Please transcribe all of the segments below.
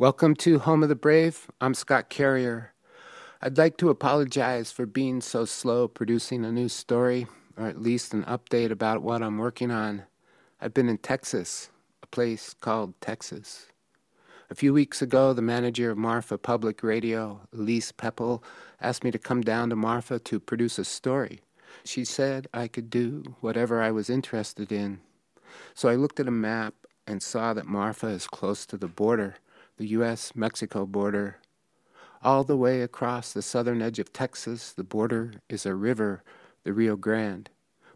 Welcome to Home of the Brave. I'm Scott Carrier. I'd like to apologize for being so slow producing a new story, or at least an update about what I'm working on. I've been in Texas, a place called Texas. A few weeks ago, the manager of Marfa Public Radio, Elise Pepple, asked me to come down to Marfa to produce a story. She said I could do whatever I was interested in. So I looked at a map and saw that Marfa is close to the border the U.S. Mexico border. All the way across the southern edge of Texas, the border is a river, the Rio Grande.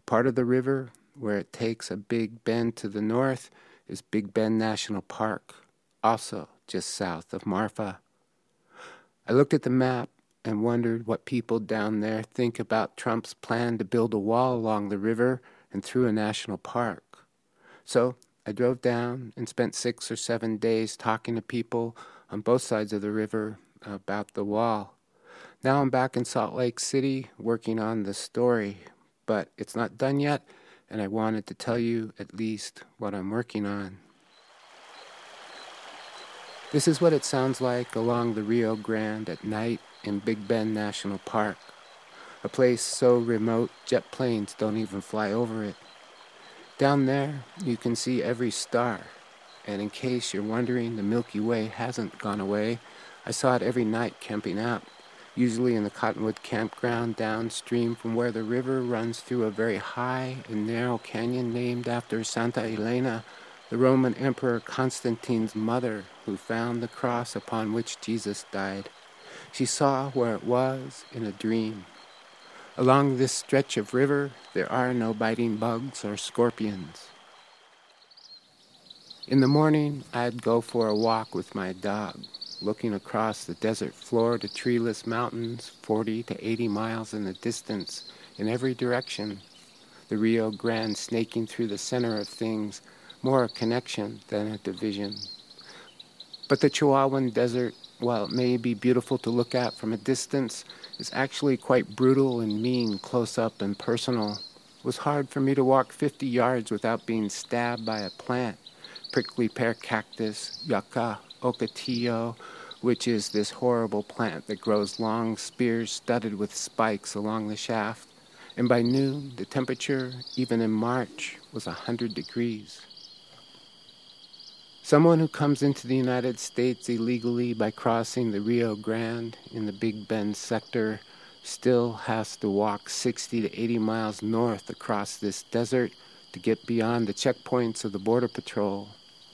Part of the river, where it takes a big bend to the north, is Big Bend National Park, also just south of Marfa. I looked at the map and wondered what people down there think about Trump's plan to build a wall along the river and through a national park. So I drove down and spent six or seven days talking to people on both sides of the river about the wall. Now I'm back in Salt Lake City working on the story, but it's not done yet, and I wanted to tell you at least what I'm working on. This is what it sounds like along the Rio Grande at night in Big Bend National Park, a place so remote jet planes don't even fly over it. Down there, you can see every star. And in case you're wondering, the Milky Way hasn't gone away. I saw it every night camping out, usually in the Cottonwood campground downstream from where the river runs through a very high and narrow canyon named after Santa Elena, the Roman Emperor Constantine's mother, who found the cross upon which Jesus died. She saw where it was in a dream. Along this stretch of river, there are no biting bugs or scorpions. In the morning, I'd go for a walk with my dog, looking across the desert floor to treeless mountains 40 to 80 miles in the distance in every direction. The Rio Grande snaking through the center of things, more a connection than a division. But the Chihuahuan Desert while it may be beautiful to look at from a distance, is actually quite brutal and mean close up and personal. It was hard for me to walk 50 yards without being stabbed by a plant, prickly pear cactus, yucca, ocotillo, which is this horrible plant that grows long spears studded with spikes along the shaft. And by noon, the temperature, even in March, was a 100 degrees. Someone who comes into the United States illegally by crossing the Rio Grande in the Big Bend sector still has to walk 60 to 80 miles north across this desert to get beyond the checkpoints of the Border Patrol,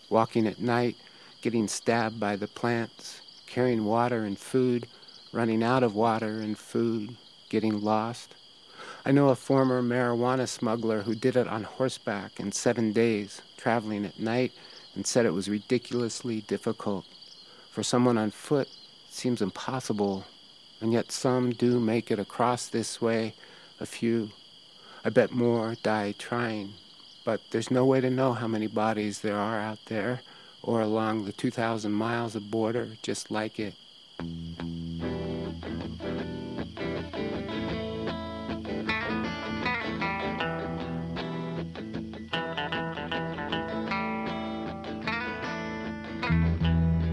walking at night, getting stabbed by the plants, carrying water and food, running out of water and food, getting lost. I know a former marijuana smuggler who did it on horseback in seven days, traveling at night and said it was ridiculously difficult. For someone on foot, it seems impossible, and yet some do make it across this way, a few. I bet more die trying, but there's no way to know how many bodies there are out there or along the 2,000 miles of border just like it.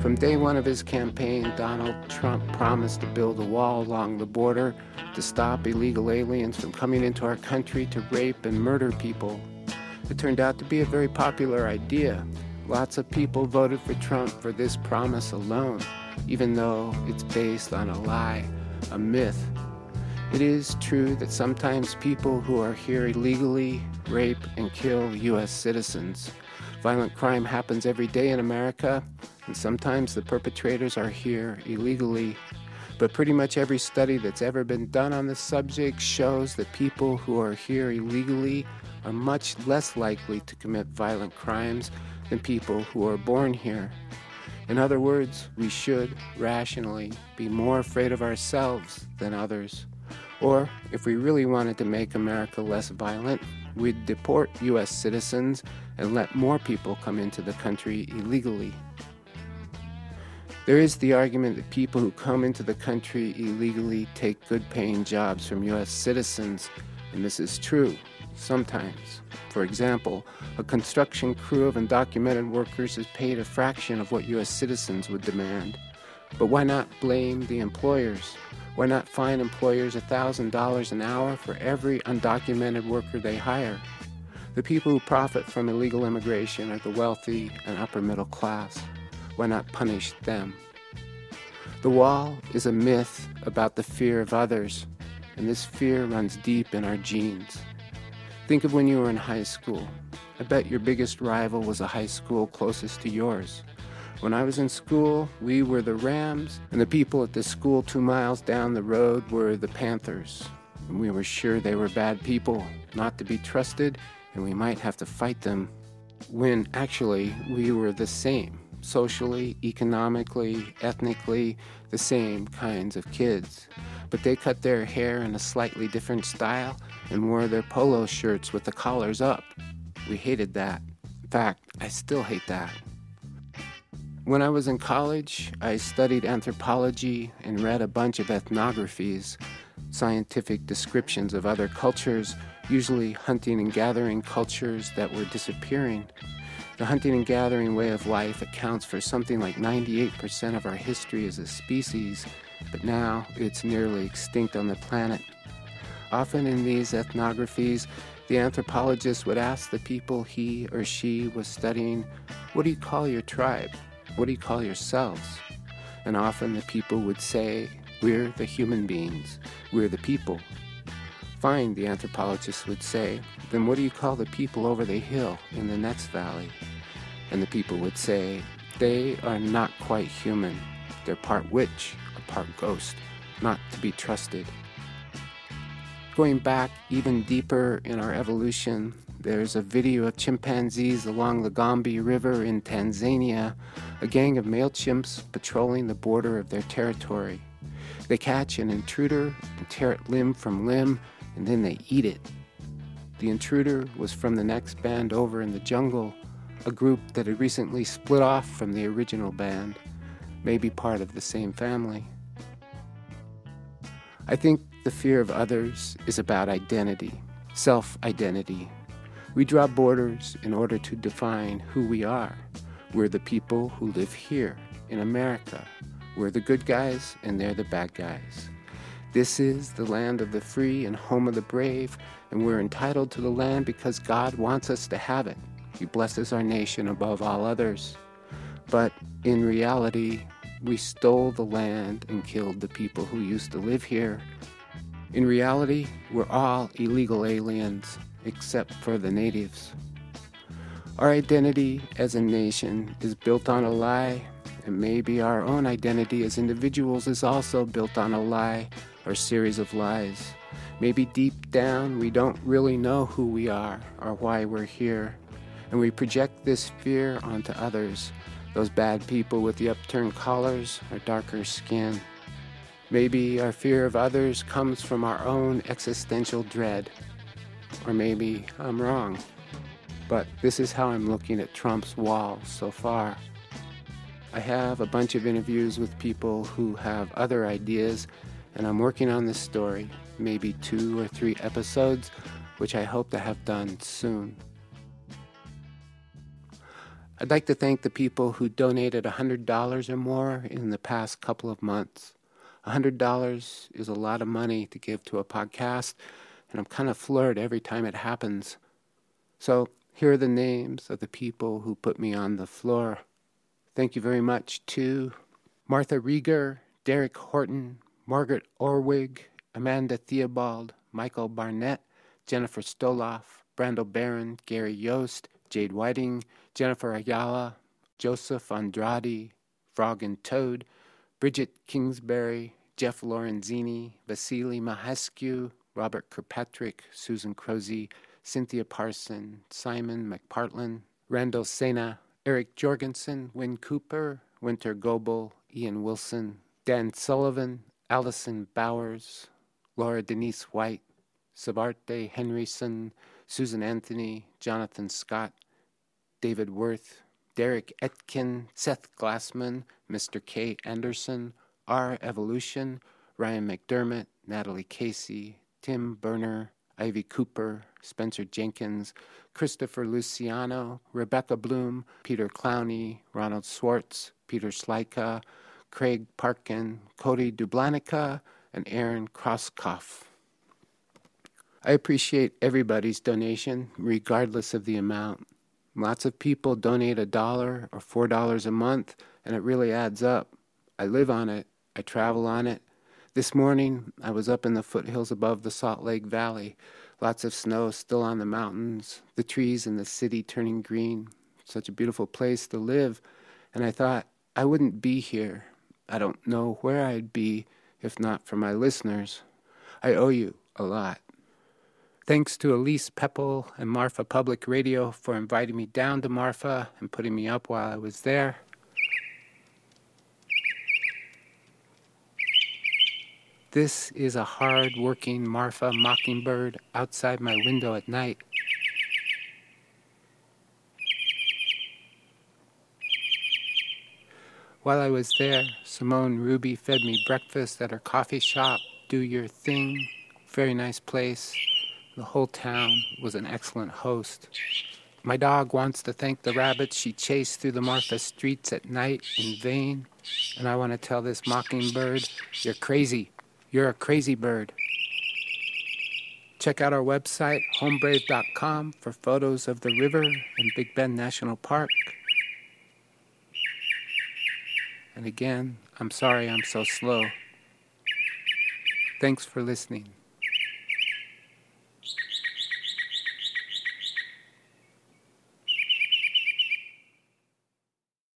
From day one of his campaign, Donald Trump promised to build a wall along the border to stop illegal aliens from coming into our country to rape and murder people. It turned out to be a very popular idea. Lots of people voted for Trump for this promise alone, even though it's based on a lie, a myth. It is true that sometimes people who are here illegally rape and kill U.S. citizens. Violent crime happens every day in America, and sometimes the perpetrators are here illegally. But pretty much every study that's ever been done on this subject shows that people who are here illegally are much less likely to commit violent crimes than people who are born here. In other words, we should, rationally, be more afraid of ourselves than others. Or, if we really wanted to make America less violent, we'd deport U.S. citizens and let more people come into the country illegally. There is the argument that people who come into the country illegally take good paying jobs from U.S. citizens, and this is true, sometimes, For example, a construction crew of undocumented workers is paid a fraction of what U.S. citizens would demand. But why not blame the employers? Why not fine employers $1,000 an hour for every undocumented worker they hire? The people who profit from illegal immigration are the wealthy and upper middle class. Why not punish them? The wall is a myth about the fear of others, and this fear runs deep in our genes. Think of when you were in high school. I bet your biggest rival was a high school closest to yours. When I was in school, we were the Rams, and the people at the school two miles down the road were the Panthers. And we were sure they were bad people, not to be trusted, and we might have to fight them. When actually, we were the same socially, economically, ethnically, the same kinds of kids. But they cut their hair in a slightly different style and wore their polo shirts with the collars up. We hated that. In fact, I still hate that. When I was in college, I studied anthropology and read a bunch of ethnographies, scientific descriptions of other cultures, usually hunting and gathering cultures that were disappearing. The hunting and gathering way of life accounts for something like 98% of our history as a species, but now it's nearly extinct on the planet. Often in these ethnographies, the anthropologist would ask the people he or she was studying, What do you call your tribe? What do you call yourselves? And often the people would say, We're the human beings, we're the people. Fine, the anthropologist would say, then what do you call the people over the hill in the next valley? And the people would say, they are not quite human. They're part witch or part ghost, not to be trusted. Going back even deeper in our evolution, there's a video of chimpanzees along the Gombe River in Tanzania, a gang of male chimps patrolling the border of their territory. They catch an intruder and tear it limb from limb and then they eat it. The intruder was from the next band over in the jungle, a group that had recently split off from the original band, maybe part of the same family. I think the fear of others is about identity, self identity. We draw borders in order to define who we are. We're the people who live here in America. We're the good guys and they're the bad guys. This is the land of the free and home of the brave, and we're entitled to the land because God wants us to have it. He blesses our nation above all others. But in reality, we stole the land and killed the people who used to live here. In reality, we're all illegal aliens, except for the natives. Our identity as a nation is built on a lie, and maybe our own identity as individuals is also built on a lie or series of lies. Maybe deep down we don't really know who we are or why we're here, and we project this fear onto others, those bad people with the upturned collars or darker skin. Maybe our fear of others comes from our own existential dread. Or maybe I'm wrong. But this is how I'm looking at Trump's wall so far. I have a bunch of interviews with people who have other ideas and I'm working on this story, maybe two or three episodes, which I hope to have done soon. I'd like to thank the people who donated $100 or more in the past couple of months. $100 is a lot of money to give to a podcast, and I'm kind of floored every time it happens. So, here are the names of the people who put me on the floor. Thank you very much to Martha Rieger, Derek Horton, Margaret Orwig, Amanda Theobald, Michael Barnett, Jennifer Stoloff, Brando Barron, Gary Yost, Jade Whiting, Jennifer Ayala, Joseph Andrade, Frog and Toad, Bridget Kingsbury, Jeff Lorenzini, Vasily Mahescu, Robert Kirkpatrick, Susan Crozy, Cynthia Parson, Simon McPartland, Randall Sena, Eric Jorgensen, Win Cooper, Winter Goebel, Ian Wilson, Dan Sullivan, Allison Bowers, Laura Denise White, Sabarte Henryson, Susan Anthony, Jonathan Scott, David Worth, Derek Etkin, Seth Glassman, Mr. K. Anderson, R. Evolution, Ryan McDermott, Natalie Casey, Tim Berner, Ivy Cooper, Spencer Jenkins, Christopher Luciano, Rebecca Bloom, Peter Clowney, Ronald Swartz, Peter Slika, Craig Parkin, Cody Dublanica, and Aaron Krosskoff. I appreciate everybody's donation, regardless of the amount. Lots of people donate a dollar or four dollars a month, and it really adds up. I live on it, I travel on it. This morning, I was up in the foothills above the Salt Lake Valley. Lots of snow still on the mountains, the trees in the city turning green. Such a beautiful place to live. And I thought, I wouldn't be here. I don't know where I'd be if not for my listeners. I owe you a lot. Thanks to Elise Pepple and Marfa Public Radio for inviting me down to Marfa and putting me up while I was there. This is a hard working Marfa mockingbird outside my window at night. While I was there, Simone Ruby fed me breakfast at her coffee shop, Do Your Thing. Very nice place. The whole town was an excellent host. My dog wants to thank the rabbits she chased through the Marfa streets at night in vain. And I want to tell this mockingbird, you're crazy. You're a crazy bird. Check out our website, homebrave.com, for photos of the river and Big Bend National Park. And again, I'm sorry I'm so slow. Thanks for listening.